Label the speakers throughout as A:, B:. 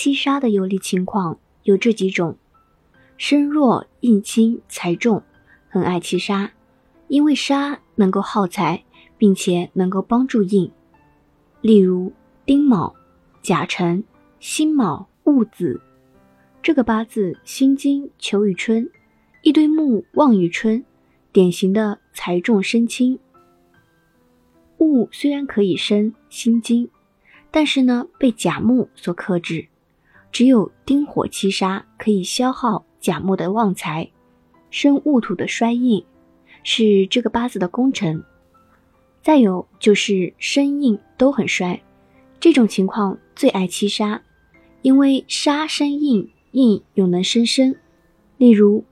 A: 七杀的有利情况有这几种：身弱、印轻、财重，很爱七杀，因为杀能够耗财，并且能够帮助印。例如丁卯、甲辰、辛卯、戊子，这个八字辛金求于春，一堆木旺于春，典型的财重身轻。戊虽然可以生辛金，但是呢被甲木所克制，只有丁火七杀可以消耗甲木的旺财，生戊土的衰印，是这个八字的功臣。再有就是身印都很衰，这种情况最爱七杀，因为杀生印，印又能生身。例如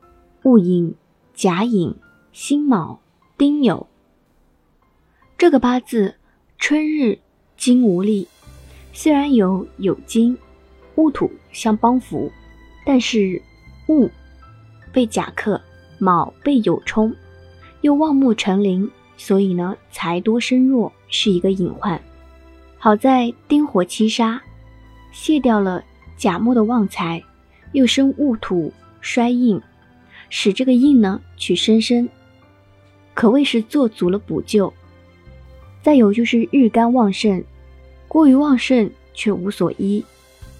A: 戊寅、甲寅、辛卯、丁酉。这个八字春日金无力，虽然有酉金、戊土相帮扶，但是戊被甲克，卯被酉冲，又旺木成林，所以呢财多身弱是一个隐患。好在丁火七杀，卸掉了甲木的旺财，又生戊土衰印，使这个印呢去生生，可谓是做足了补救。再有就是日干旺盛，过于旺盛却无所依，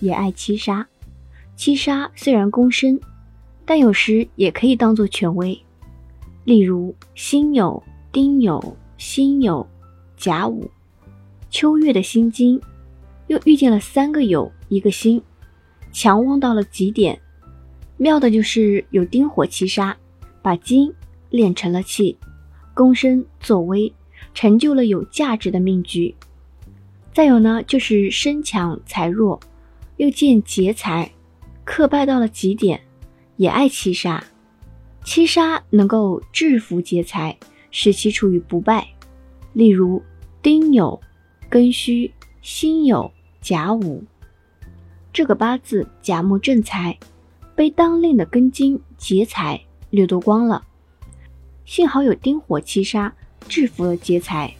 A: 也爱七杀。七杀虽然攻身，但有时也可以当做权威。例如辛酉、丁酉、辛酉、甲午，秋月的辛金，又遇见了三个酉一个辛，强旺到了极点。妙的就是有丁火七杀，把金炼成了气，攻身作威。成就了有价值的命局。再有呢，就是身强财弱，又见劫财，克败到了极点，也爱七杀。七杀能够制服劫财，使其处于不败。例如丁酉、庚戌、辛酉、甲午，这个八字甲木正财，被当令的庚金劫财掠夺光了。幸好有丁火七杀。制服了劫财，